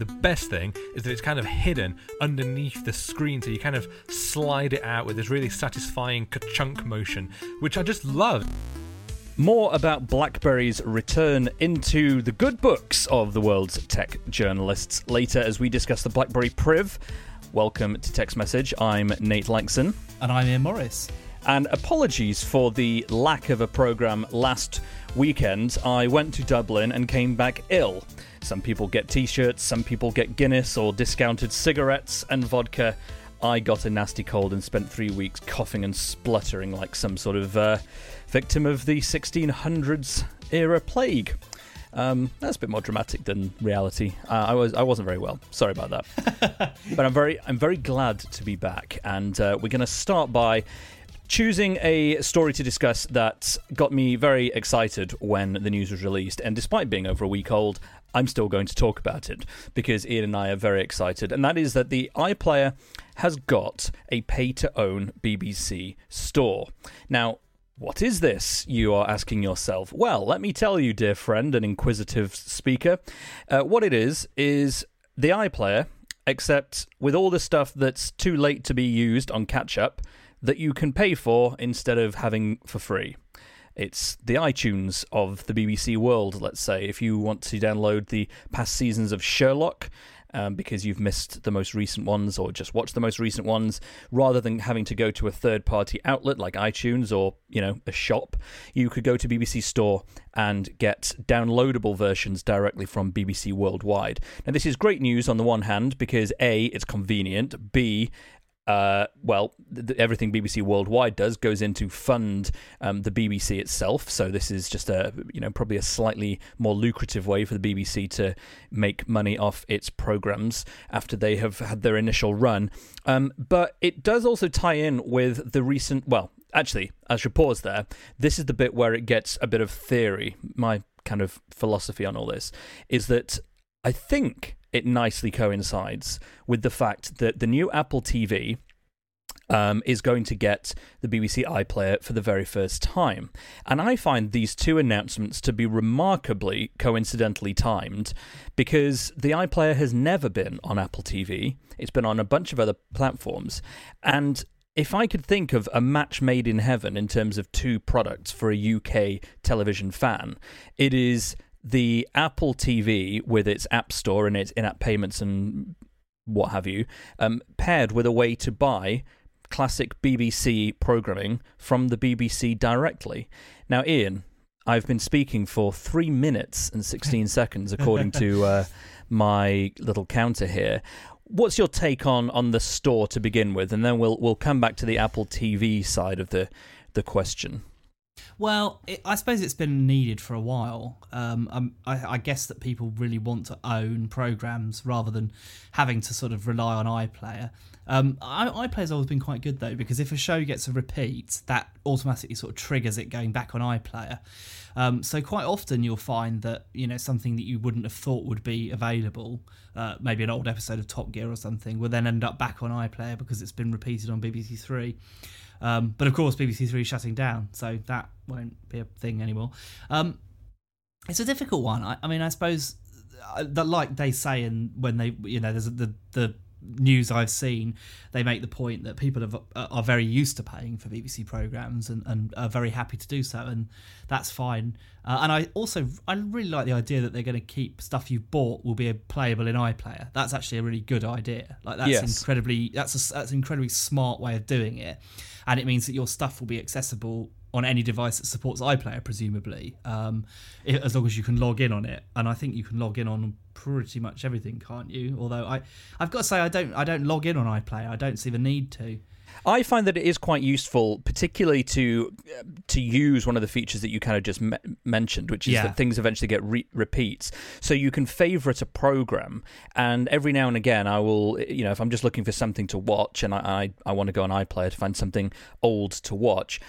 The best thing is that it's kind of hidden underneath the screen, so you kind of slide it out with this really satisfying ka-chunk motion, which I just love. More about BlackBerry's return into the good books of the world's tech journalists later as we discuss the BlackBerry Priv. Welcome to Tech's Message. I'm Nate Lanxon. And I'm Ian Morris. And apologies for the lack of a programme last weekend. I went to Dublin and came back ill. Some people get t shirts, some people get Guinness or discounted cigarettes and vodka. I got a nasty cold and spent three weeks coughing and spluttering like some sort of uh, victim of the 1600s era plague. Um, that's a bit more dramatic than reality. Uh, I was I wasn't very well. Sorry about that. but I'm very I'm very glad to be back, and uh, we're going to start by choosing a story to discuss that got me very excited when the news was released. And despite being over a week old, I'm still going to talk about it because Ian and I are very excited. And that is that the iPlayer has got a pay to own BBC store. Now, what is this? You are asking yourself. Well, let me tell you, dear friend and inquisitive speaker. Uh, what it is, is the iPlayer, except with all the stuff that's too late to be used on catch up that you can pay for instead of having for free. It's the iTunes of the BBC world, let's say. If you want to download the past seasons of Sherlock, um, because you've missed the most recent ones or just watched the most recent ones, rather than having to go to a third party outlet like iTunes or, you know, a shop, you could go to BBC Store and get downloadable versions directly from BBC Worldwide. Now, this is great news on the one hand because A, it's convenient, B, uh, well, th- everything BBC Worldwide does goes into fund um, the BBC itself. So this is just a, you know, probably a slightly more lucrative way for the BBC to make money off its programs after they have had their initial run. Um, but it does also tie in with the recent, well, actually, I should pause there. This is the bit where it gets a bit of theory. My kind of philosophy on all this is that I think it nicely coincides with the fact that the new Apple TV um, is going to get the BBC iPlayer for the very first time. And I find these two announcements to be remarkably coincidentally timed because the iPlayer has never been on Apple TV, it's been on a bunch of other platforms. And if I could think of a match made in heaven in terms of two products for a UK television fan, it is the Apple TV with its App Store and its in app payments and what have you, um, paired with a way to buy classic BBC programming from the BBC directly. Now, Ian, I've been speaking for three minutes and 16 seconds, according to uh, my little counter here. What's your take on, on the store to begin with, and then we'll we'll come back to the Apple TV side of the the question. Well, it, I suppose it's been needed for a while. Um, um, I, I, guess that people really want to own programs rather than having to sort of rely on iPlayer. Um, iPlayer's always been quite good though because if a show gets a repeat, that automatically sort of triggers it going back on iPlayer. Um, so quite often you'll find that you know something that you wouldn't have thought would be available, uh, maybe an old episode of Top Gear or something, will then end up back on iPlayer because it's been repeated on BBC Three. Um, but of course, BBC Three is shutting down, so that won't be a thing anymore. Um, it's a difficult one. I, I mean, I suppose uh, that, like they say, and when they, you know, there's the the news I've seen, they make the point that people have, uh, are very used to paying for BBC programs and, and are very happy to do so, and that's fine. Uh, and I also I really like the idea that they're going to keep stuff you bought will be playable in iPlayer. That's actually a really good idea. Like that's yes. incredibly that's a, that's an incredibly smart way of doing it, and it means that your stuff will be accessible on any device that supports iPlayer, presumably, um, as long as you can log in on it. And I think you can log in on pretty much everything, can't you? Although I, I've got to say, I don't, I don't log in on iPlayer. I don't see the need to. I find that it is quite useful, particularly to to use one of the features that you kind of just me- mentioned, which is Yeah. that things eventually get re- repeats. So you can favorite a program, and every now and again, I will, you know, if I'm just looking for something to watch, and I I, I want to go on iPlayer to find something old to watch.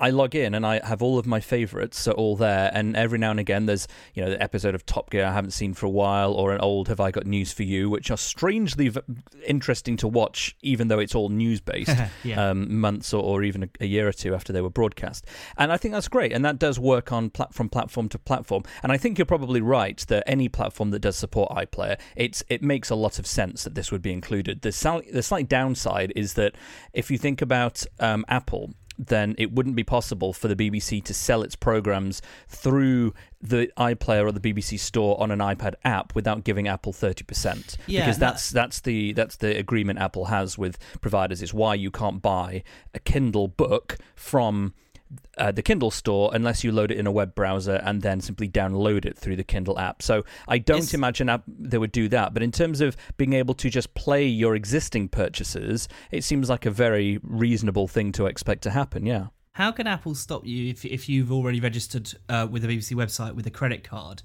I log in and I have all of my favorites are all there, and every now and again there's you know the episode of Top Gear I haven't seen for a while, or an old Have I Got News for You, which are strangely v- interesting to watch, even though it's all news based, Yeah. um, months or, or even a, a year or two after they were broadcast. And I think that's great, and that does work on plat- from platform to platform. And I think you're probably right that any platform that does support iPlayer, it's it makes a lot of sense that this would be included. The sal- the slight downside is that if you think about um, Apple then it wouldn't be possible for the BBC to sell its programs through the iPlayer or the BBC Store on an iPad app without giving Apple 30%. Yeah, because that's that's the that's the agreement Apple has with providers is why you can't buy a Kindle book from uh, the Kindle store unless you load it in a web browser and then simply download it through the Kindle app. So I don't It's- imagine app, they would do that. But in terms of being able to just play your existing purchases, it seems like a very reasonable thing to expect to happen. Yeah. How can Apple stop you if if you've already registered uh, with the BBC website with a credit card?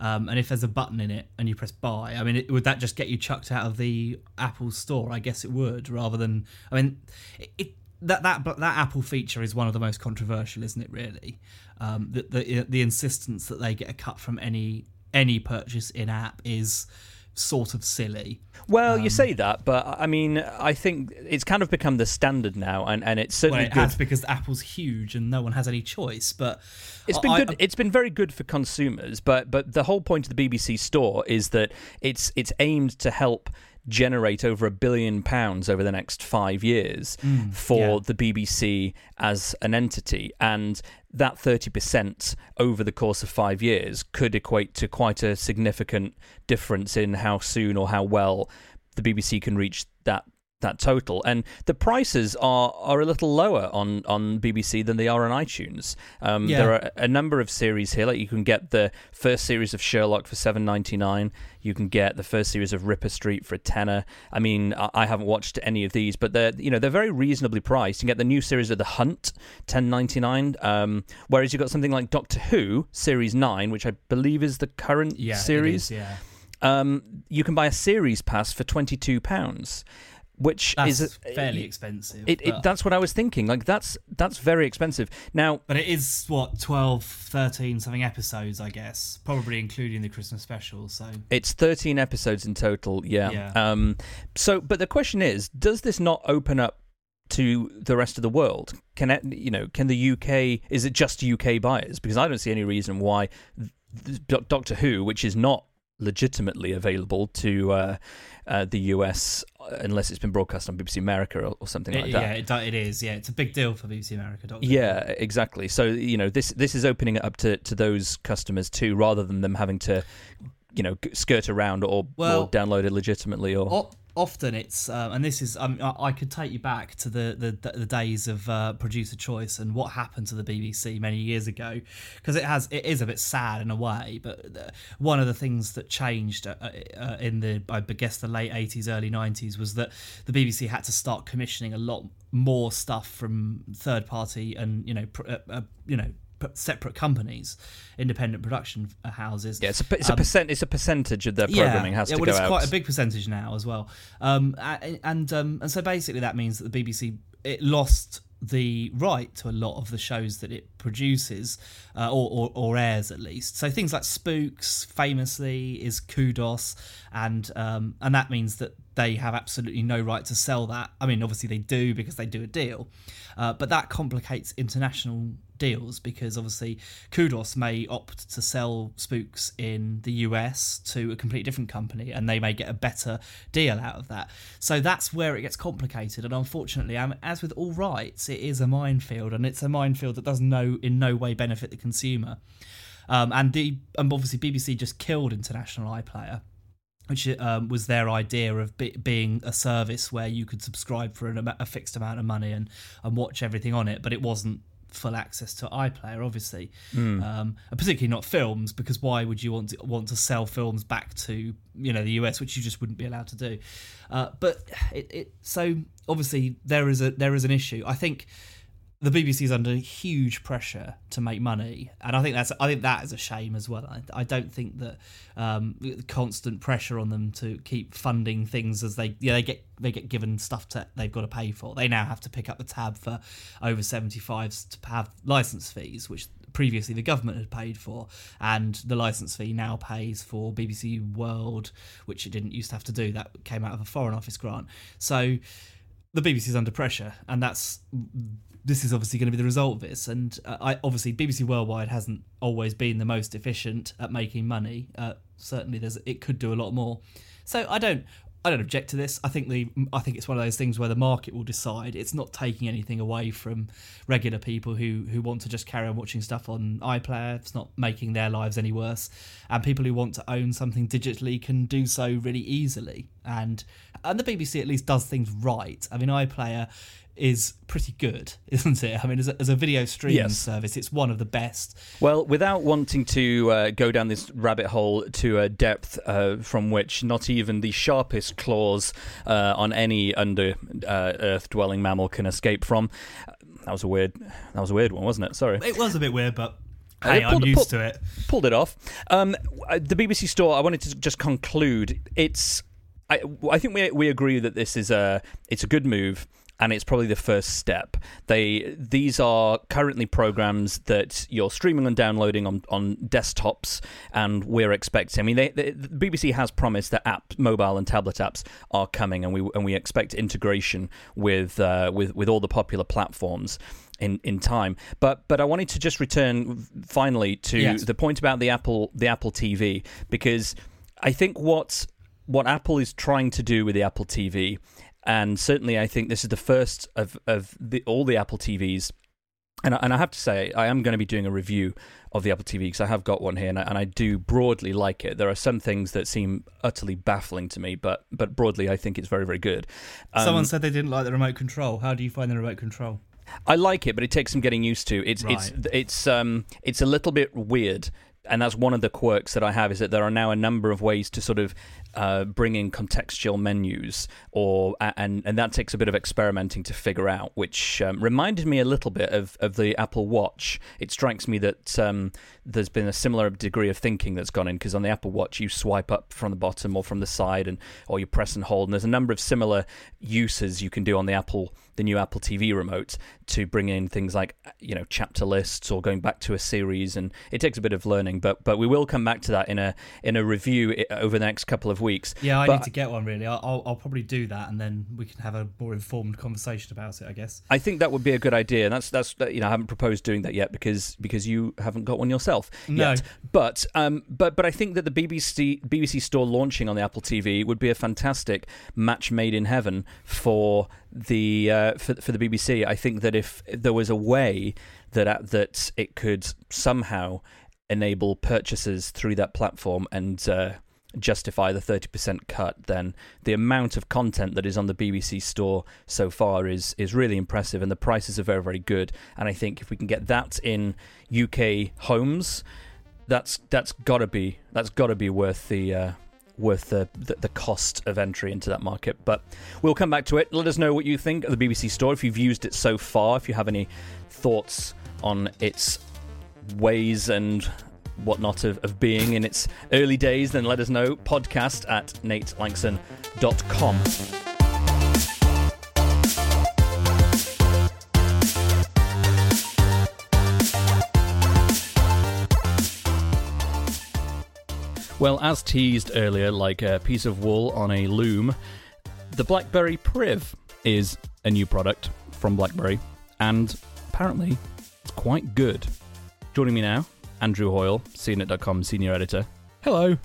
Um, and if there's a button in it and you press buy, I mean, it, would that just get you chucked out of the Apple store? I guess it would, rather than. I mean, it, it, that that but that Apple feature is one of the most controversial, isn't it? Really, um, the, the the insistence that they get a cut from any any purchase in app is sort of silly. Well, Um, you say that, but I mean, I think it's kind of become the standard now, and, and it's Well, certainly it good. has because Apple's huge and no one has any choice. But It's been I- good. it's been very good for consumers, but but the whole point of the BBC Store is that it's it's aimed to help generate over a billion pounds over the next five years mm, for yeah. the BBC as an entity, and that thirty percent over the course of five years could equate to quite a significant difference in how soon or how well the BBC can reach that that total. And the prices are are a little lower on on BBC than they are on iTunes. Um, Yeah. There are a number of series here. Like you can get the first series of Sherlock for seven ninety nine. You can get the first series of Ripper Street for a tenner. I mean, I, I haven't watched any of these, but they're you know they're very reasonably priced. You can get the new series of The Hunt, ten ninety nine. Um, whereas you've got something like Doctor Who series nine, which I believe is the current yeah, series. is, yeah. Um, you can buy a series pass for twenty two pounds. Which That's is fairly expensive. it, it, that's what I was thinking. Like that's that's very expensive. Now, but it is what 12, 13 something episodes, I guess, probably including the Christmas special. So it's 13 episodes in total. Yeah. Yeah. Um. So, but the question is, does this not open up to the rest of the world? Can it, you know? Can the UK? Is it just UK buyers? Because I don't see any reason why Doctor Who, which is not legitimately available to uh, uh, the US unless it's been broadcast on BBC America or, or something like it, that. yeah, it, it is. Yeah, it's a big deal for BBC America. Doctor. Yeah, exactly. So you know, this this is opening it up to, to those customers too, rather than them having to, you know, skirt around or, Well- or download it legitimately. Or often it's um, and this is um, I, I could take you back to the the, the days of uh, producer choice and what happened to the BBC many years ago because it has it is a bit sad in a way but uh, one of the things that changed uh, uh, in the I guess the late 80s early 90s was that the BBC had to start commissioning a lot more stuff from third party and you know pr- uh, uh, you know separate companies independent production uh, houses yeah, it's a it's a Um, percent it's a percentage of their programming has yeah, to well, go it's out. quite a big percentage now as well. Um, and um, and so basically that means that the BBC it lost the right to a lot of the shows that it produces uh, or, or, or airs at least. So things like Spooks, famously, is Kudos, and um, and that means that they have absolutely no right to sell that. I mean, obviously they do because they do a deal, uh, but that complicates international deals because obviously Kudos may opt to sell Spooks in the US to a completely different company and they may get a better deal out of that. So that's where it gets complicated and unfortunately um, as with all rights it is a minefield and it's a minefield that does no in no way benefit the consumer. Um, and the and obviously BBC just killed international iPlayer which um, was their idea of be- being a service where you could subscribe for an, a fixed amount of money and, and watch everything on it, but it wasn't full access to iPlayer, obviously, Hmm. um, and particularly not films, because why would you want to want to sell films back to you know the US, which you just wouldn't be allowed to do? Uh, but it, it so obviously there is a there is an issue. I think the BBC is under huge pressure to make money, and I think that's I think that is a shame as well. I, I don't think that um, constant pressure on them to keep funding things as they yeah they get they get given stuff to they've got to pay for. They now have to pick up the tab for over seventy fives to have license fees, which previously the government had paid for, and the license fee now pays for BBC World, which it didn't used to have to do. That came out of a Foreign Office grant. So the BBC is under pressure, and that's this is obviously going to be the result of this. And uh, I obviously BBC Worldwide hasn't always been the most efficient at making money. Uh, certainly, there's it could do a lot more. So I don't. I don't object to this. I think the I think it's one of those things where the market will decide. It's not taking anything away from regular people who who want to just carry on watching stuff on iPlayer. It's not making their lives any worse. And people who want to own something digitally can do so really easily. And and the BBC at least does things right. I mean, iPlayer is pretty good, isn't it? I mean, as a, as a video streaming Yes. service, it's one of the best. Well, without wanting to uh, go down this rabbit hole to a depth uh, from which not even the sharpest claws uh, on any under uh, earth dwelling mammal can escape from, that was a weird. That was a weird one, wasn't it? Sorry. It was a bit weird, but hey, I'm the- used pull- to it. pulled it off. Um, the BBC store. I wanted to just conclude. It's. I, I think we we agree that this is a it's a good move. And it's probably the first step. They these are currently programs that you're streaming and downloading on, on desktops, and we're expecting. I mean, they, they, the BBC has promised that app, mobile and tablet apps are coming, and we and we expect integration with uh, with with all the popular platforms in, in time. But but I wanted to just return finally to Yes. the point about the Apple the Apple TV because I think what what Apple is trying to do with the Apple TV, and certainly I think this is the first of of the, all the Apple TVs. And I, and I have to say, I am going to be doing a review of the Apple TV because I have got one here, and I, and I do broadly like it. There are some things that seem utterly baffling to me, but but broadly, I think it's very very good. Um, Someone said they didn't like the remote control. How do you find the remote control? I like it, but it takes some getting used to. It's it's it's um it's a little bit weird, and that's one of the quirks that I have is that there are now a number of ways to sort of uh, bring in contextual menus, or and and that takes a bit of experimenting to figure out. Which um, reminded me a little bit of of the Apple Watch. It strikes me that um, there's been a similar degree of thinking that's gone in because on the Apple Watch you swipe up from the bottom or from the side, and or you press and hold. And there's a number of similar uses you can do on the Apple the new Apple TV remote to bring in things like you know chapter lists or going back to a series, and it takes a bit of learning. But but we will come back to that in a in a review over the next couple of weeks. Yeah, I But need to get one really. I'll, I'll, probably do that, and then we can have a more informed conversation about it. I guess. I think that would be a good idea, and that's that's you know I haven't proposed doing that yet because because you haven't got one yourself No. yet. But um but but I think that the BBC BBC store launching on the Apple TV would be a fantastic match made in heaven for the uh, for for the BBC. I think that if there was a way that uh, that it could somehow enable purchases through that platform and uh, justify the 30% cut, then the amount of content that is on the BBC store so far is is really impressive, and the prices are very very good. And I think if we can get that in UK homes, that's that's gotta be that's gotta be worth the. Uh, Worth the, the the cost of entry into that market, but we'll come back to it. Let us know what you think of the BBC store if you've used it so far. If you have any thoughts on its ways and whatnot of, of being in its early days, then let us know. Podcast at natelanxon.com. Well, as teased earlier, like a piece of wool on a loom, the BlackBerry Priv is a new product from BlackBerry, and apparently it's quite good. Joining me now, Andrew Hoyle, CNET.com senior editor. Hello.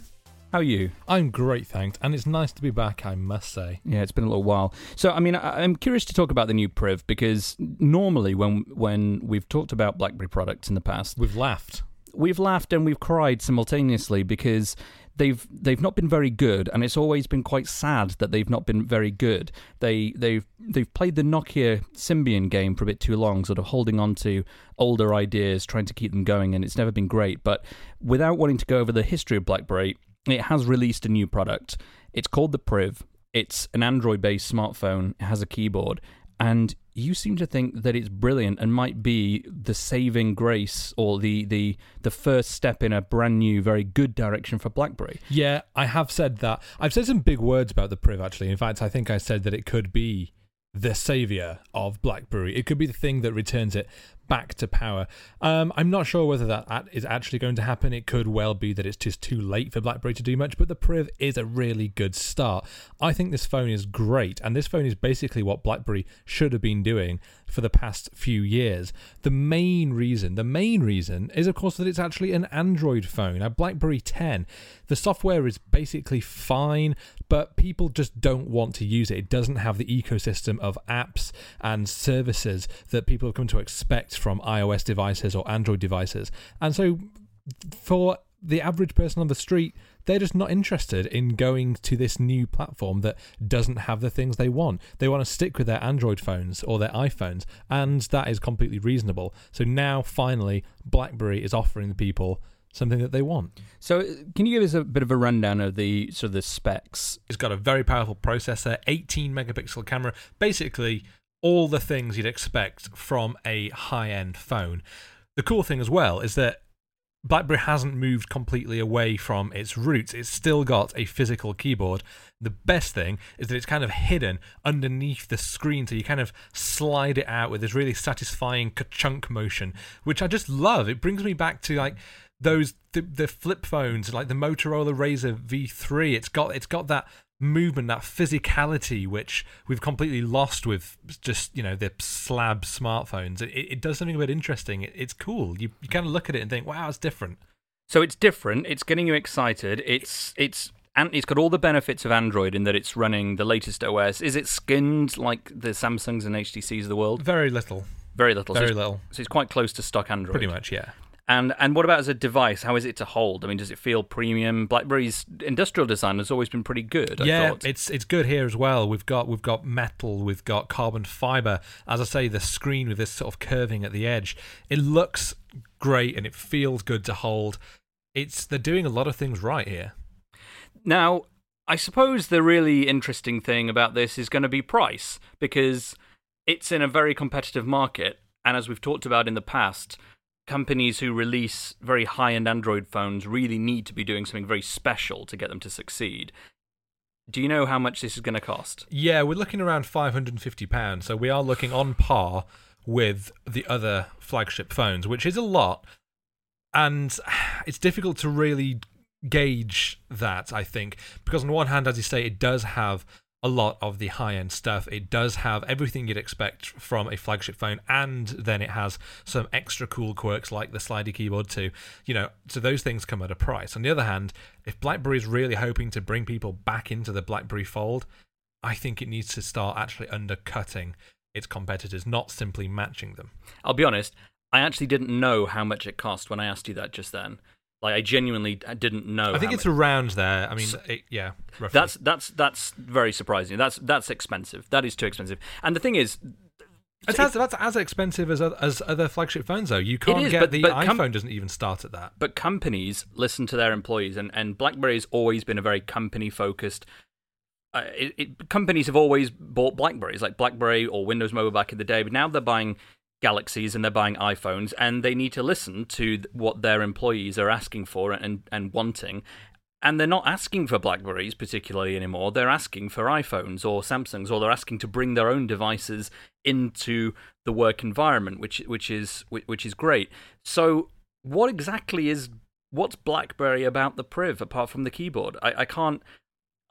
How are you? I'm great, thanks, and it's nice to be back, I must say. Yeah, it's been a little while. So, I mean, I- I'm curious to talk about the new Priv because normally when when we've talked about BlackBerry products in the past, We've laughed. We've laughed and we've cried simultaneously because they've they've not been very good, and it's always been quite sad that they've not been very good. They they've they've played the Nokia Symbian game for a bit too long, sort of holding on to older ideas, trying to keep them going, and it's never been great. But without wanting to go over the history of BlackBerry, it has released a new product. It's called the Priv. It's an Android-based smartphone. It has a keyboard, and you seem to think that it's brilliant and might be the saving grace or the the the first step in a brand new very good direction for blackberry Yeah, I have said that. I've said some big words about the Priv actually. In fact, I think I said that it could be the savior of BlackBerry. It could be the thing that returns it back to power. Um, I'm not sure whether that is actually going to happen. It could well be that it's just too late for BlackBerry to do much, but the Priv is a really good start. I think this phone is great, and this phone is basically what BlackBerry should have been doing for the past few years. The main reason, the main reason is of course that it's actually an Android phone, a BlackBerry 10. The software is basically fine, but people just don't want to use it. It doesn't have the ecosystem of apps and services that people have come to expect from iOS devices or Android devices. And so for the average person on the street, they're just not interested in going to this new platform that doesn't have the things they want. They want to stick with their Android phones or their iPhones, and that is completely reasonable. So now, finally, BlackBerry is offering the people something that they want. So, can you give us a bit of a rundown of the sort of the specs? It's got a very powerful processor, 18 megapixel camera, basically all the things you'd expect from a high-end phone. The cool thing as well is that BlackBerry hasn't moved completely away from its roots. It's still got a physical keyboard. The best thing is that it's kind of hidden underneath the screen, so you kind of slide it out with this really satisfying ka-chunk motion, which I just love. It brings me back to like those the, the flip phones, like the Motorola Razr V3. It's got it's got that movement, that physicality, which we've completely lost with just you know the slab smartphones. It, it does something a bit interesting. It, it's cool. You you kind of look at it and think, wow, it's different. So it's different. It's getting you excited. It's it's and it's got all the benefits of Android in that it's running the latest OS. Is it skinned like the Samsungs and HTCs of the world? Very little. Very little. Very so little. So it's quite close to stock Android. Pretty much, yeah. And and what about as a device? How is it to hold? I mean, does it feel premium? BlackBerry's industrial design has always been pretty good. I yeah, thought. it's it's good here as well. We've got we've got metal, we've got carbon fiber. As I say, the screen with this sort of curving at the edge. It looks great and it feels good to hold. It's they're doing a lot of things right here. Now, I suppose the really interesting thing about this is going to be price because it's in a very competitive market, and as we've talked about in the past companies who release very high end Android phones really need to be doing something very special to get them to succeed. Do you know how much this is going to cost? Yeah, we're looking around £550, so we are looking on par with the other flagship phones, which is a lot. And it's difficult to really gauge that, I think, because on one hand, as you say, it does have a lot of the high end stuff. It does have everything you'd expect from a flagship phone, and then it has some extra cool quirks like the slidey keyboard too. You know, so those things come at a price. On the other hand, if BlackBerry is really hoping to bring people back into the BlackBerry Fold, I think it needs to start actually undercutting its competitors, not simply matching them. I'll be honest, I actually didn't know how much it cost when I asked you that just then. Like I genuinely didn't know. I think it's around there. I mean, so, it, yeah, roughly. That's that's that's very surprising. That's that's expensive. That is too expensive. And the thing is, it's it, as, that's as expensive as as other flagship phones, though. You can't is, get but, the but iPhone com- doesn't even start at that. But companies listen to their employees, and and BlackBerry's always been a very company focused. Uh, it, it, companies have always bought Blackberries, like BlackBerry or Windows Mobile back in the day, but now they're buying Galaxies and they're buying iPhones, and they need to listen to what their employees are asking for and, and wanting. And they're not asking for Blackberries particularly anymore. They're asking for iPhones or Samsungs, or they're asking to bring their own devices into the work environment, which which is which is great. So, what exactly is what's BlackBerry about the Priv apart from the keyboard? I, I can't.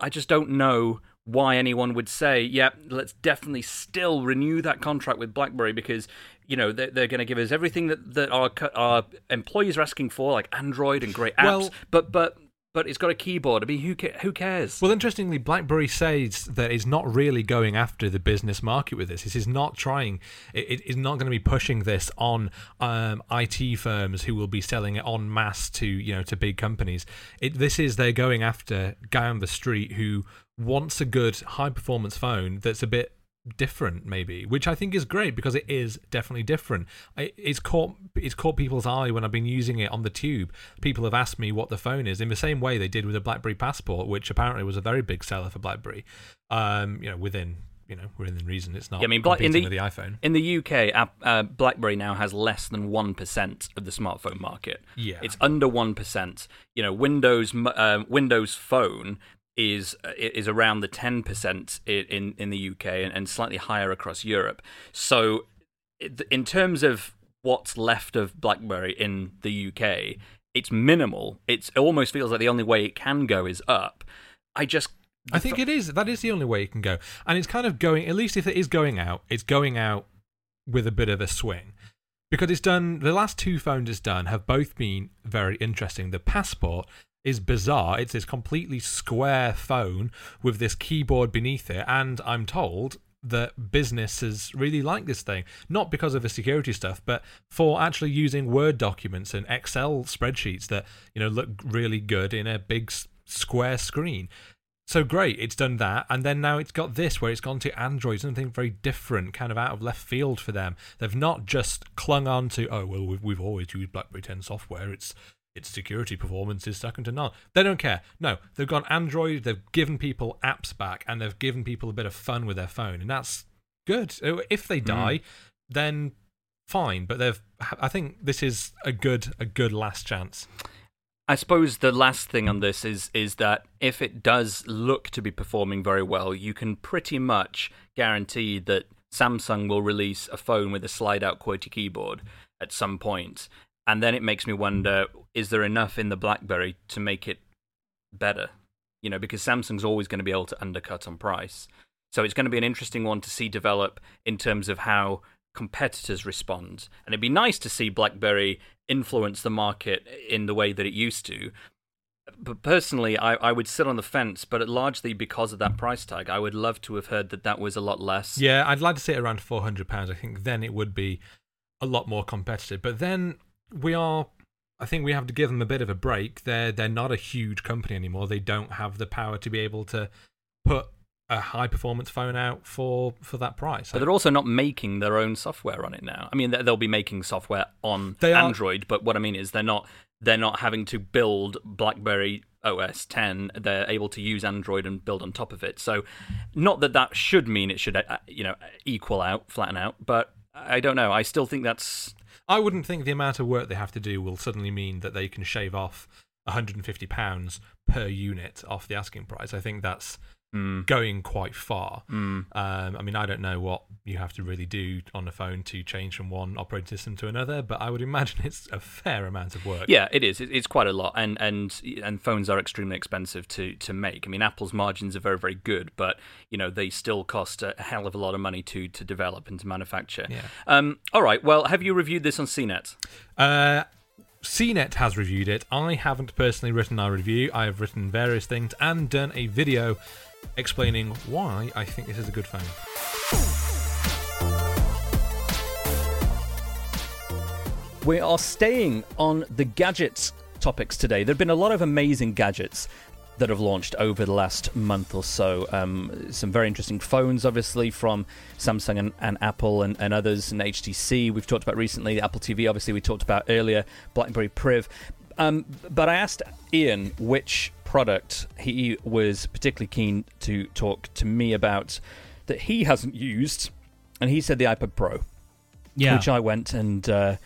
I just don't know why anyone would say, "Yeah, let's definitely still renew that contract with BlackBerry because you know they're, they're going to give us everything that that our our employees are asking for, like Android and great apps." Well, but but but it's got a keyboard. I mean, who ca- who cares? Well, interestingly, BlackBerry says that it's not really going after the business market with this. This is not trying. It, it is not going to be pushing this on um, IT firms who will be selling it en masse to you know to big companies. It, this is they're going after guy on the street who wants a good high performance phone that's a bit different maybe which i think is great because it is definitely different. It's caught it's caught people's eye when i've been using it on the tube. People have asked me what the phone is in the same way they did with the blackberry passport which apparently was a very big seller for blackberry. Um you know within you know within reason it's not yeah, i mean in the, the iphone. in the uk uh, blackberry now has less than 1% of the smartphone market. Yeah. It's under 1% you know windows uh, windows phone is uh, is around the ten percent in in the UK and, and slightly higher across Europe. So, in terms of what's left of BlackBerry in the UK, it's minimal. It's, it almost feels like the only way it can go is up. I just I think it is. That is the only way it can go. And it's kind of going, at least if it is going out, it's going out with a bit of a swing. Because it's done, the last two phones it's done have both been very interesting. The Passport is bizarre. It's this completely square phone with this keyboard beneath it, and I'm told that businesses really like this thing, not because of the security stuff, but for actually using Word documents and Excel spreadsheets that you know look really good in a big square screen. So great, it's done that, and then now it's got this where it's gone to Android, something very different, kind of out of left field for them. They've not just clung on to, oh well, we've, we've always used BlackBerry 10 software. It's its security performance is second to none. They don't care. No, they've gone Android, they've given people apps back, and they've given people a bit of fun with their phone, and that's good. If they mm. die, mm. then fine. But they've. I think this is a good a good last chance. I suppose the last thing on this is is that if it does look to be performing very well, you can pretty much guarantee that Samsung will release a phone with a slide out QWERTY keyboard at some point and then it makes me wonder is there enough in the blackberry to make it better you know because samsung's always going to be able to undercut on price so it's going to be an interesting one to see develop in terms of how competitors respond and it'd be nice to see blackberry influence the market in the way that it used to but personally, I, I would sit on the fence, but largely because of that price tag. I would love to have heard that that was a lot less. Yeah, I'd like to see it around £400. I think then it would be a lot more competitive. But then we are I think we have to give them a bit of a break. They're they're not a huge company anymore. They don't have the power to be able to put a high performance phone out for for that price. But they're also not making their own software on it now. I mean, they'll be making software on they Android, are... but what I mean is they're not they're not having to build BlackBerry OS 10. They're able to use Android and build on top of it. So, not that that should mean it should uh, you know equal out, flatten out, but I don't know. I still think that's I wouldn't think the amount of work they have to do will suddenly mean that they can shave off 150 pounds per unit off the asking price. I think that's mm. going quite far. Mm. Um, I mean, I don't know what you have to really do on the phone to change from one operating system to another, but I would imagine it's a fair amount of work. Yeah, it is. It's quite a lot, and and and phones are extremely expensive to to make. I mean, Apple's margins are very very good, but you know they still cost a hell of a lot of money to to develop and to manufacture. Yeah. Um. All right. Well, have you reviewed this on CNET? Uh. CNET has reviewed it. I haven't personally written our review. I have written various things and done a video explaining why I think this is a good phone. We are staying on the gadgets topics today. There have been a lot of amazing gadgets that have launched over the last month or so. Um, some very interesting phones, obviously, from Samsung and, and Apple and, and, others, and HTC. We've talked about recently. Apple TV, obviously, we talked about earlier. BlackBerry Priv. Um, but I asked Ian which product he was particularly keen to talk to me about that he hasn't used, and he said the iPad Pro. Yeah. Which I went and. Uh,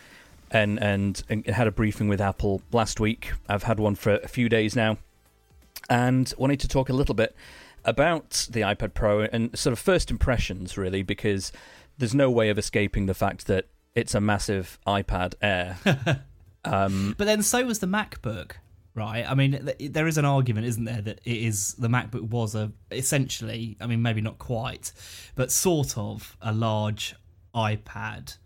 and, and and had a briefing with Apple last week. I've had one for a few days now, and wanted to talk a little bit about the iPad Pro and sort of first impressions, really, because there's no way of escaping the fact that it's a massive iPad Air. um, but then so was the MacBook right? I mean, there is an argument, isn't there, that it is the MacBook was a essentially, I mean, maybe not quite, but sort of a large iPad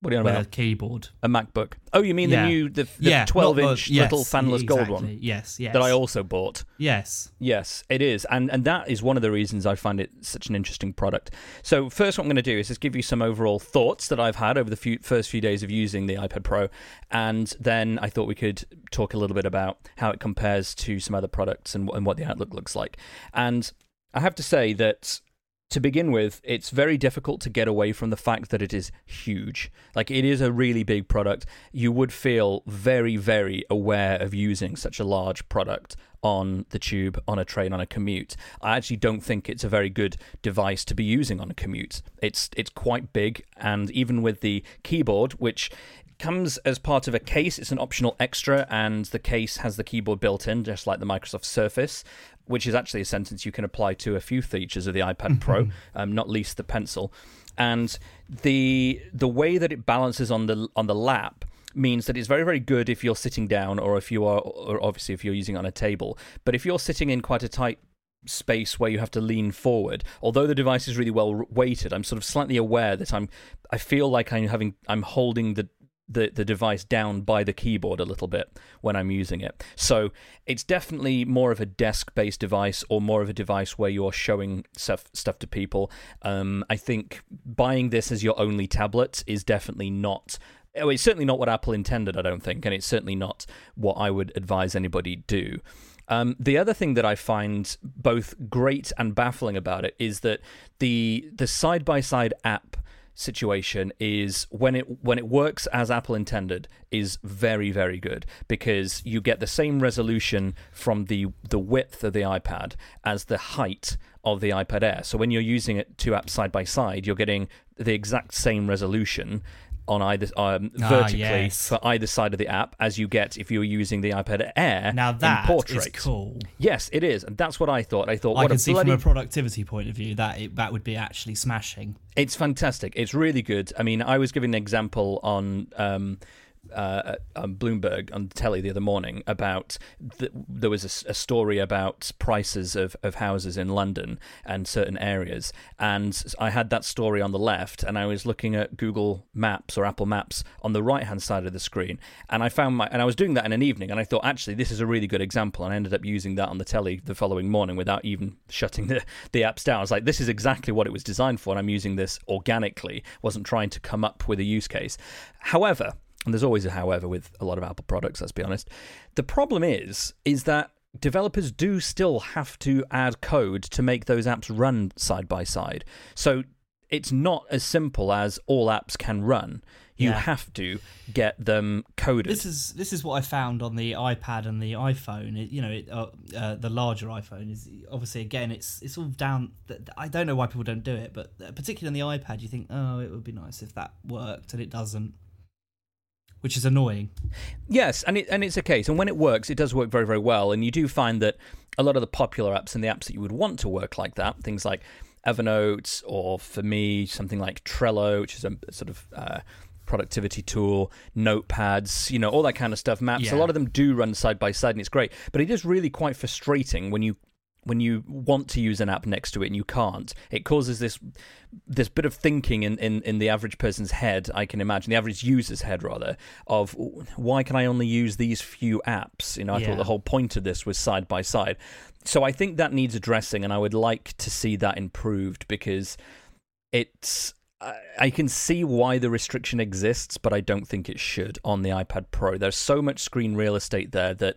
What do you with about? a keyboard. A MacBook. Oh, you mean Yeah. the new, the, the yeah, not 12 the- inch yes, little fanless gold one Yes, yes. that I also bought? Yes. Yes, it is, and and that is one of the reasons I find it such an interesting product. So first, what I'm going to do is just give you some overall thoughts that I've had over the few, first few days of using the iPad Pro, and then I thought we could talk a little bit about how it compares to some other products and, and what the outlook looks like. And I have to say that to begin with, it's very difficult to get away from the fact that it is huge. Like, it is a really big product. You would feel very, very aware of using such a large product on the tube, on a train, on a commute. I actually don't think it's a very good device to be using on a commute. It's it's quite big, and even with the keyboard, which comes as part of a case. It's an optional extra, and the case has the keyboard built in, just like the Microsoft Surface, which is actually a sentence you can apply to a few features of the iPad Pro, um, not least the pencil. And the the way that it balances on the on the lap means that it's very very good if you're sitting down or if you are or obviously if you're using it on a table. But if you're sitting in quite a tight space where you have to lean forward. Although the device is really well weighted, I'm sort of slightly aware that I'm I feel like I'm having I'm holding the the, the device down by the keyboard a little bit when I'm using it. So it's definitely more of a desk based device or more of a device where you're showing stuff, stuff to people. Um, I think buying this as your only tablet is definitely not. Oh, it's certainly not what Apple intended, I don't think, and it's certainly not what I would advise anybody do. Um, the other thing that I find both great and baffling about it is that the the side by side app situation is when it when it works as Apple intended is very very good because you get the same resolution from the the width of the iPad as the height of the iPad Air. So when you're using it two apps side by side, you're getting the exact same resolution on either um, Ah, vertically yes. for either side of the app as you get if you're using the iPad Air Now in that portrait. is cool. Yes, it is, and that's what I thought. I thought I what can see bloody from a productivity point of view that it, that would be actually smashing. It's fantastic. It's really good. I mean, I was giving an example on um, uh, on Bloomberg on the telly the other morning about th- there was a story about prices of, of houses in London and certain areas, and I had that story on the left, and I was looking at Google Maps or Apple Maps on the right hand side of the screen, and I found my and I was doing that in an evening, and I thought actually this is a really good example, and I ended up using that on the telly the following morning without even shutting the the apps down. I was like, this is exactly what it was designed for, and I'm using this organically, wasn't trying to come up with a use case. However, and there's always a however with a lot of Apple products, let's be honest. The problem is, is that developers do still have to add code to make those apps run side by side. So it's not as simple as all apps can run. You Yeah. have to get them coded. This is this is what I found on the iPad and the iPhone. It, you know, it, uh, uh, the larger iPhone is obviously again it's it's all down. I don't know why people don't do it, but uh, particularly on the iPad, you think, oh, it would be nice if that worked, and it doesn't, which is annoying. Yes, and it and it's a case, and when it works, it does work very very well. And you do find that a lot of the popular apps and the apps that you would want to work like that, things like Evernote, or for me, something like Trello, which is a sort of uh, productivity tool, notepads, you know, all that kind of stuff. Maps, a lot of them do run side by side, and it's great. But it is really quite frustrating when you when you want to use an app next to it and you can't. It causes this this bit of thinking in, in, in the average person's head, I can imagine, the average user's head rather, of why can I only use these few apps? You know, I Yeah. thought the whole point of this was side by side. So I think that needs addressing, and I would like to see that improved because it's. I I can see why the restriction exists, but I don't think it should on the iPad Pro. There's so much screen real estate there that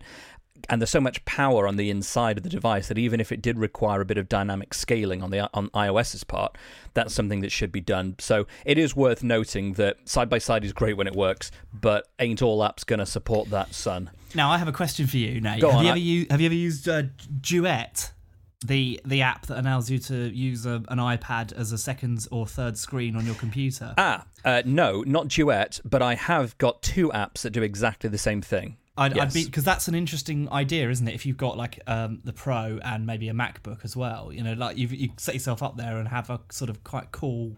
and there's so much power on the inside of the device that even if it did require a bit of dynamic scaling on the on iOS's part, that's something that should be done. So it is worth noting that side by side is great when it works, but ain't all apps going to support that, son. Now I have a question for you, Nate. Go have on, you I- ever used Have you ever used uh, Duet? The, the app that allows you to use a, an iPad as a second or third screen on your computer. Ah, uh, no, not Duet, but I have got two apps that do exactly the same thing. I'd, Yes. I'd be because that's an interesting idea, isn't it? If you've got like um, the Pro and maybe a MacBook as well, you know, like you you set yourself up there and have a sort of quite cool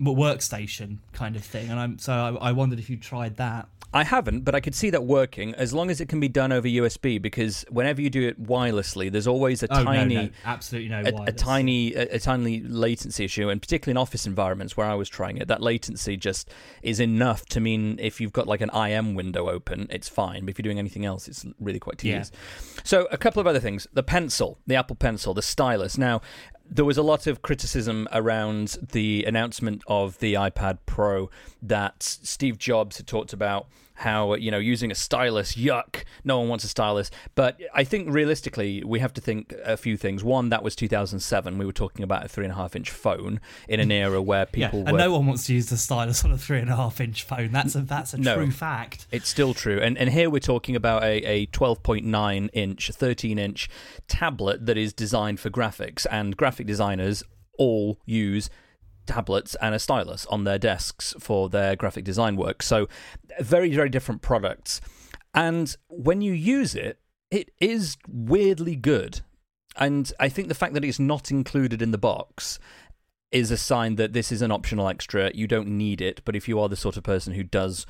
workstation kind of thing. And I'm so I, I wondered if you tried that. I haven't, but I could see that working as long as it can be done over USB. Because whenever you do it wirelessly, there's always a Oh tiny, no, no, absolutely no. a, a tiny, a, a tiny latency issue, and particularly in office environments where I was trying it, that latency just is enough to mean if you've got like an IM window open, it's fine. But if you're doing anything else, it's really quite Yeah. tedious. So a couple of other things: the pencil, the Apple Pencil, the stylus. Now. There was a lot of criticism around the announcement of the iPad Pro that Steve Jobs had talked about how you know using a stylus yuck no one wants a stylus but i think realistically we have to think a few things one that was 2007 we were talking about a three and a half inch phone in an era where Yeah, people and were no one wants to use the stylus on a three and a half inch phone. That's a that's a No. true fact. It's still true. And and here we're talking about a, a 12.9 inch, 13 inch tablet that is designed for graphics. And graphic designers all use tablets and a stylus on their desks for their graphic design work. So very, very different products. And when you use it, it is weirdly good. And I think the fact that it's not included in the box is a sign that this is an optional extra. You don't need it, but if you are the sort of person who does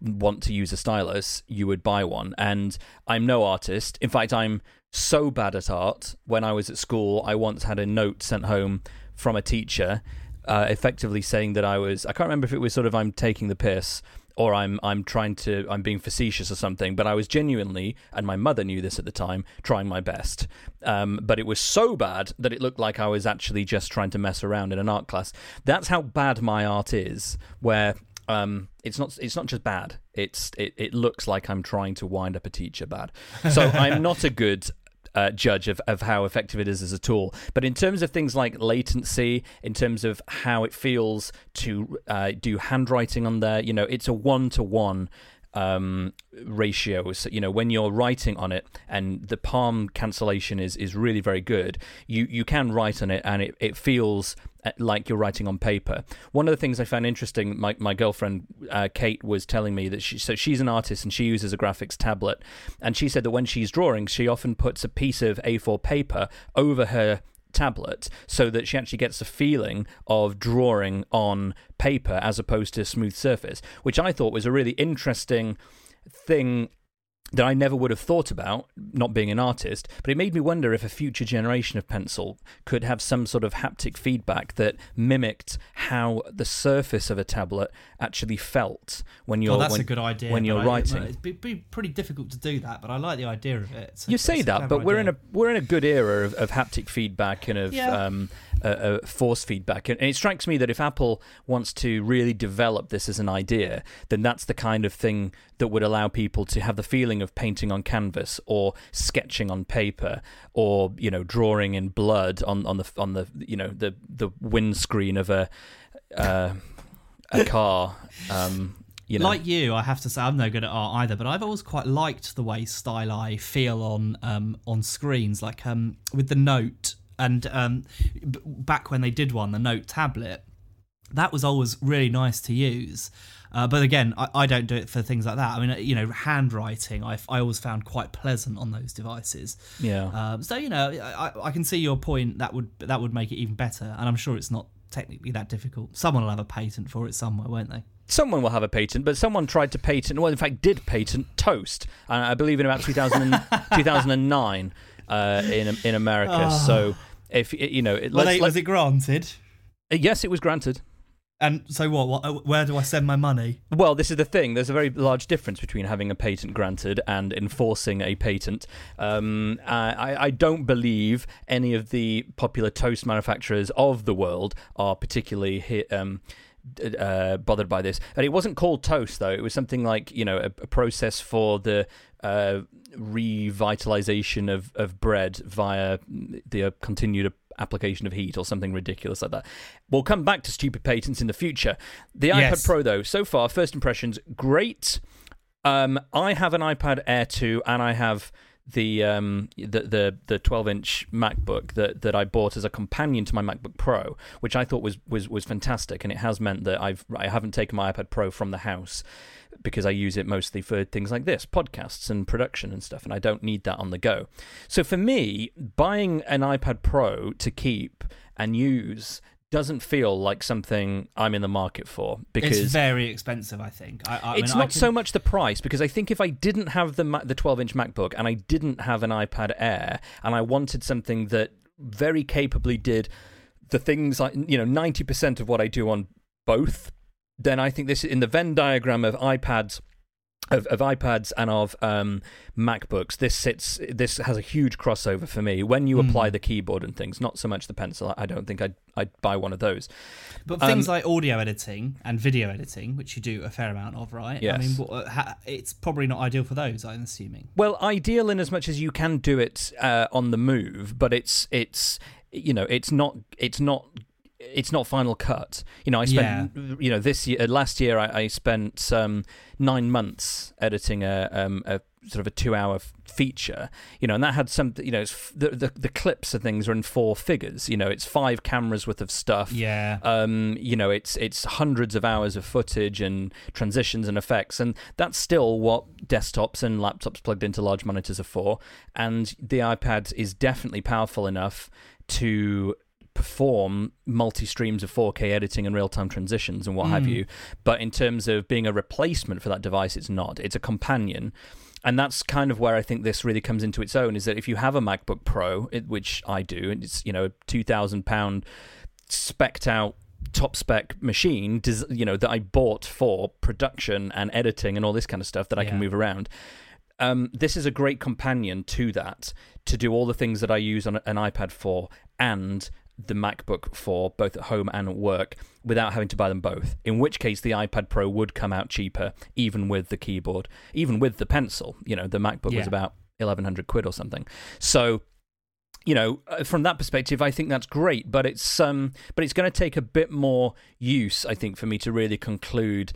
want to use a stylus, you would buy one. And I'm no artist. In fact, I'm so bad at art. When I was at school, I once had a note sent home from a teacher, uh, effectively saying that I was. I can't remember if it was sort of I'm taking the piss or I'm I'm trying to I'm being facetious or something, but I was genuinely, and my mother knew this at the time, trying my best. Um, but it was so bad that it looked like I was actually just trying to mess around in an art class. That's how bad my art is. Where um, it's not it's not just bad. It's it, it looks like I'm trying to wind up a teacher bad. So I'm not a good uh, judge of, of how effective it is as a tool. But in terms of things like latency, in terms of how it feels to uh, do handwriting on there, you know, it's a one to one um ratio so you know when you're writing on it and the palm cancellation is is really very good you you can write on it and it, it feels uh, like you're writing on paper. One of the things i found interesting my, my girlfriend uh, kate was telling me that she so she's an artist and she uses a graphics tablet. And she said that when she's drawing she often puts a piece of a4 paper over her tablet so that she actually gets the feeling of drawing on paper as opposed to a smooth surface, which I thought was a really interesting thing that I never would have thought about, not being an artist, but it made me wonder if a future generation of pencil could have some sort of haptic feedback that mimicked how the surface of a tablet actually felt when you're Oh, that's when, a good idea. when you're I- writing. It'd be, be pretty difficult to do that, but I like the idea of it. It's a- You say that, clever but we're in a we're in a good era of, of haptic feedback and of Yeah. um, uh, force feedback, and, and it strikes me that if Apple wants to really develop this as an idea, then that's the kind of thing that would allow people to have the feeling of painting on canvas or sketching on paper or you know drawing in blood on, on the on the you know the the windscreen of a uh, a car. Um, you know, Like you, I have to say I'm no good at art either, but I've always quite liked the way Styli feel on um, on screens, like um, with the Note and um, b- back when they did one, the Note tablet. That was always really nice to use. Uh, but again, I, I don't do it for things like that. I mean, you know, handwriting I, I always found quite pleasant on those devices. yeah. Um, so you know, I, I can see your point. That would that would make it even better, and I'm sure it's not technically that difficult. Someone will have a patent for it somewhere, won't they? someone will have a patent, but someone tried to patent, well, in fact, did patent toast, uh, I believe in about 2000 2009 uh, in in America. So if you know, it, Well, they, was it granted? yes, it was granted. And so what, what? Where do I send my money? Well, this is the thing. There's a very large difference between having a patent granted and enforcing a patent. Um, I, I don't believe any of the popular toast manufacturers of the world are particularly hit, um, uh, bothered by this. And it wasn't called toast, though. It was something like you know a, a process for the uh, revitalization of, of bread via the uh, continued application of heat or something ridiculous like that. We'll come back to stupid patents in the future. The iPad Pro, though, so far, first impressions, great. Um, I have an iPad Air 2 and I have the um the the the 12 inch MacBook that that I bought as a companion to my MacBook Pro, which I thought was was was fantastic, and it has meant that I've I haven't taken my iPad Pro from the house because I use it mostly for things like this, podcasts and production and stuff, and I don't need that on the go. So for me, buying an iPad Pro to keep and use doesn't feel like something I'm in the market for because it's very expensive. I think I, I it's mean, not can... so much the price because I think if I didn't have the the 12 inch MacBook and I didn't have an iPad Air and I wanted something that very capably did the things I you know 90% of what I do on both, then I think this in the Venn diagram of iPads of, of iPads and of um, MacBooks, this sits. This has a huge crossover for me. When you mm. apply the keyboard and things, not so much the pencil. I don't think I'd I'd buy one of those. But um, things like audio editing and video editing, which you do a fair amount of, right? Yes. I mean, uh, it's probably not ideal for those. I'm assuming. Well, ideal in as much as you can do it uh, on the move, but it's it's you know it's not it's not it's not Final Cut. You know, I spent yeah. you know this year, last year, I, I spent um, nine months editing a, um, a sort of a two-hour feature. You know, and that had some. You know, the, the, the clips of things are in four figures. You know, it's five cameras worth of stuff. Yeah. Um. You know, it's it's hundreds of hours of footage and transitions and effects, and that's still what desktops and laptops plugged into large monitors are for. And the iPad is definitely powerful enough to perform multi streams of 4K editing and real time transitions and what mm. have you. But in terms of being a replacement for that device, it's not. It's a companion. And that's kind of where I think this really comes into its own is that if you have a MacBook Pro, it, which I do, and it's, you know, a £2,000 specced out top spec machine, you know, that I bought for production and editing and all this kind of stuff that I yeah. can move around. Um, this is a great companion to that to do all the things that I use on an iPad for and the MacBook for both at home and at work without having to buy them both. In which case, the iPad Pro would come out cheaper, even with the keyboard, even with the pencil. You know, the MacBook yeah. was about eleven hundred quid or something. So, you know, uh, from that perspective, I think that's great. But it's um, but it's going to take a bit more use, I think, for me to really conclude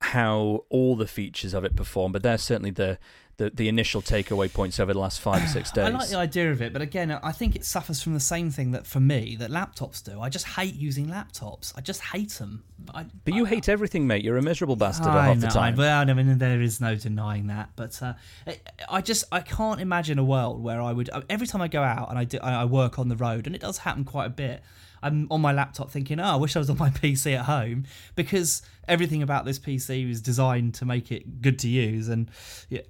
how all the features of it perform. But there's certainly the the, the initial takeaway points over the last five or six days. I like the idea of it, but again, I think it suffers from the same thing that for me that laptops do. I just hate using laptops. I just hate them. I, but you I, hate everything, mate. You're a miserable bastard I half know, the time. Well, I mean, there is no denying that. But uh, I just I can't imagine a world where I would every time I go out and I do, I work on the road, and it does happen quite a bit. I'm on my laptop thinking, oh, I wish I was on my PC at home because everything about this PC is designed to make it good to use, and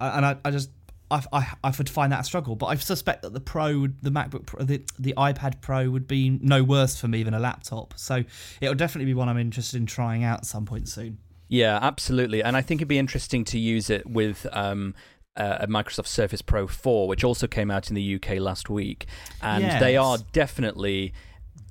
and I, I just I, I, I would find that a struggle, but I suspect that the Pro, the MacBook Pro, the, the iPad Pro would be no worse for me than a laptop. So it'll definitely be one I'm interested in trying out at some point soon. Yeah, absolutely. And I think it'd be interesting to use it with um, uh, a Microsoft Surface Pro 4, which also came out in the UK last week. And yes. they are definitely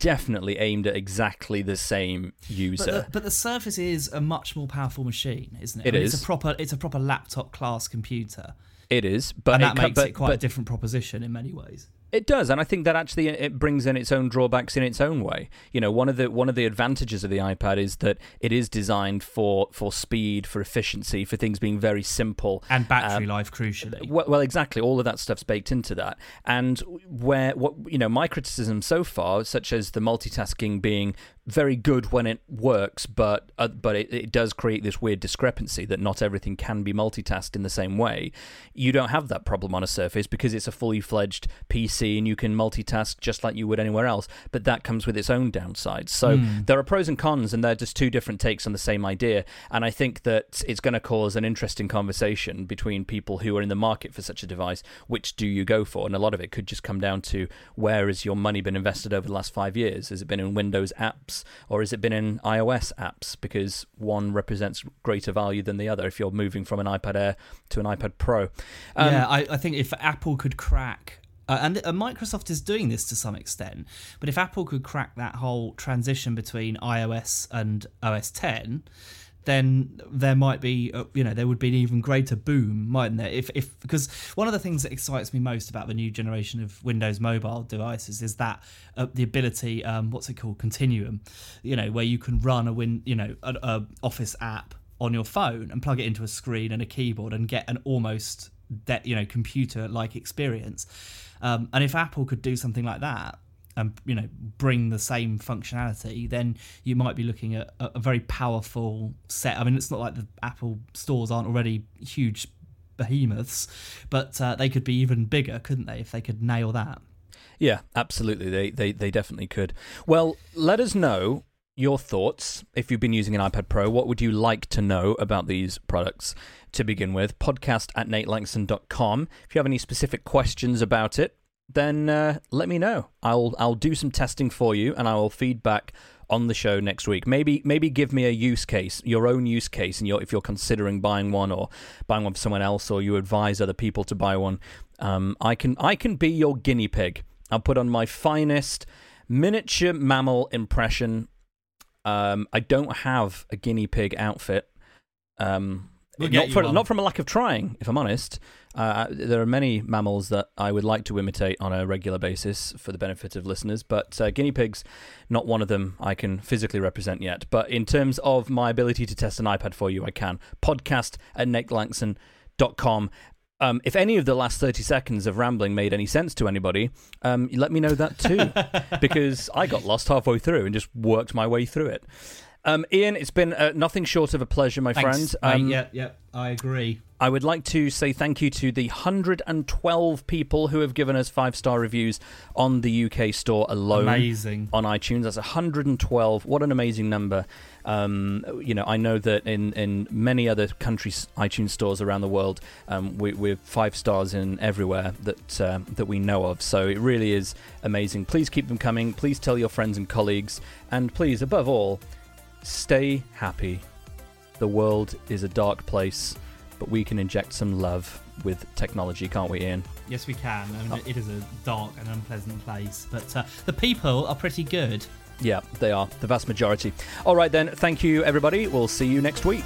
definitely aimed at exactly the same user. But the, but the, Surface is a much more powerful machine, isn't it? It I mean, is. It's a proper. It's a proper laptop class computer. It is, but and that it, makes but, it quite but, a different proposition in many ways. It does, and I think that actually it brings in its own drawbacks in its own way. You know, one of the one of the advantages of the iPad is that it is designed for for speed, for efficiency, for things being very simple and battery um, life, crucially. Well, well, exactly, all of that stuff's baked into that. And where what you know, my criticism so far, such as the multitasking being very good when it works, but uh, but it, it does create this weird discrepancy that not everything can be multitasked in the same way. You don't have that problem on a Surface because it's a fully fledged PC and you can multitask just like you would anywhere else. But that comes with its own downsides. So mm. there are pros and cons, and they're just two different takes on the same idea. And I think that it's going to cause an interesting conversation between people who are in the market for such a device. Which do you go for? And a lot of it could just come down to where has your money been invested over the last five years? Has it been in Windows apps? Apps, or has it been in iOS apps? Because one represents greater value than the other if you're moving from an iPad Air to an iPad Pro. Um, yeah, I, I think if Apple could crack uh, and uh, Microsoft is doing this to some extent. But if Apple could crack that whole transition between iOS and OS 10, then there might be, uh, you know, there would be an even greater boom, mightn't there? If, if because one of the things that excites me most about the new generation of Windows mobile devices is that uh, the ability, um, what's it called, Continuum, you know, where you can run a win, you know, an a Office app on your phone and plug it into a screen and a keyboard and get an almost de- you know computer like experience. Um, and if Apple could do something like that, and you know bring the same functionality, then you might be looking at a, a very powerful set. I mean, it's not like the Apple stores aren't already huge behemoths, but uh, they could be even bigger, couldn't they, if they could nail that? Yeah, absolutely. They, they they definitely could. Well, let us know your thoughts if you've been using an iPad Pro. What would you like to know about these products to begin with? Podcast at natelanxon.com. If you have any specific questions about it, then uh, let me know. I'll I'll do some testing for you, and I will feedback on the show next week. Maybe maybe give me a use case, your own use case, and if you're considering buying one or buying one for someone else, or you advise other people to buy one. Um, I can I can be your guinea pig. I'll put on my finest miniature mammal impression. Um, I don't have a guinea pig outfit. Um, We'll not, for, not from a lack of trying, if I'm honest. Uh, there are many mammals that I would like to imitate on a regular basis for the benefit of listeners, but uh, guinea pigs, not one of them I can physically represent yet. But in terms of my ability to test an iPad for you, I can. Podcast at natelanxon.com. Um, if any of the last 30 seconds of rambling made any sense to anybody, um, let me know that too, because I got lost halfway through and just worked my way through it. Um, Ian, it's been uh, nothing short of a pleasure, my Thanks, friend. Um, yeah, yeah, I agree. I would like to say thank you to the 112 people who have given us five star reviews on the UK store alone. Amazing. On iTunes. That's 112. What an amazing number. Um, you know, I know that in, in many other countries' iTunes stores around the world, um, we, we're five stars in everywhere that, uh, that we know of. So it really is amazing. Please keep them coming. Please tell your friends and colleagues. And please, above all, stay happy. The world is a dark place, but we can inject some love with technology, can't we, Ian? Yes, we can. I mean, it is a dark and unpleasant place, but uh, the people are pretty good. Yeah, they are, the vast majority. All right, then, thank you, everybody. We'll see you next week.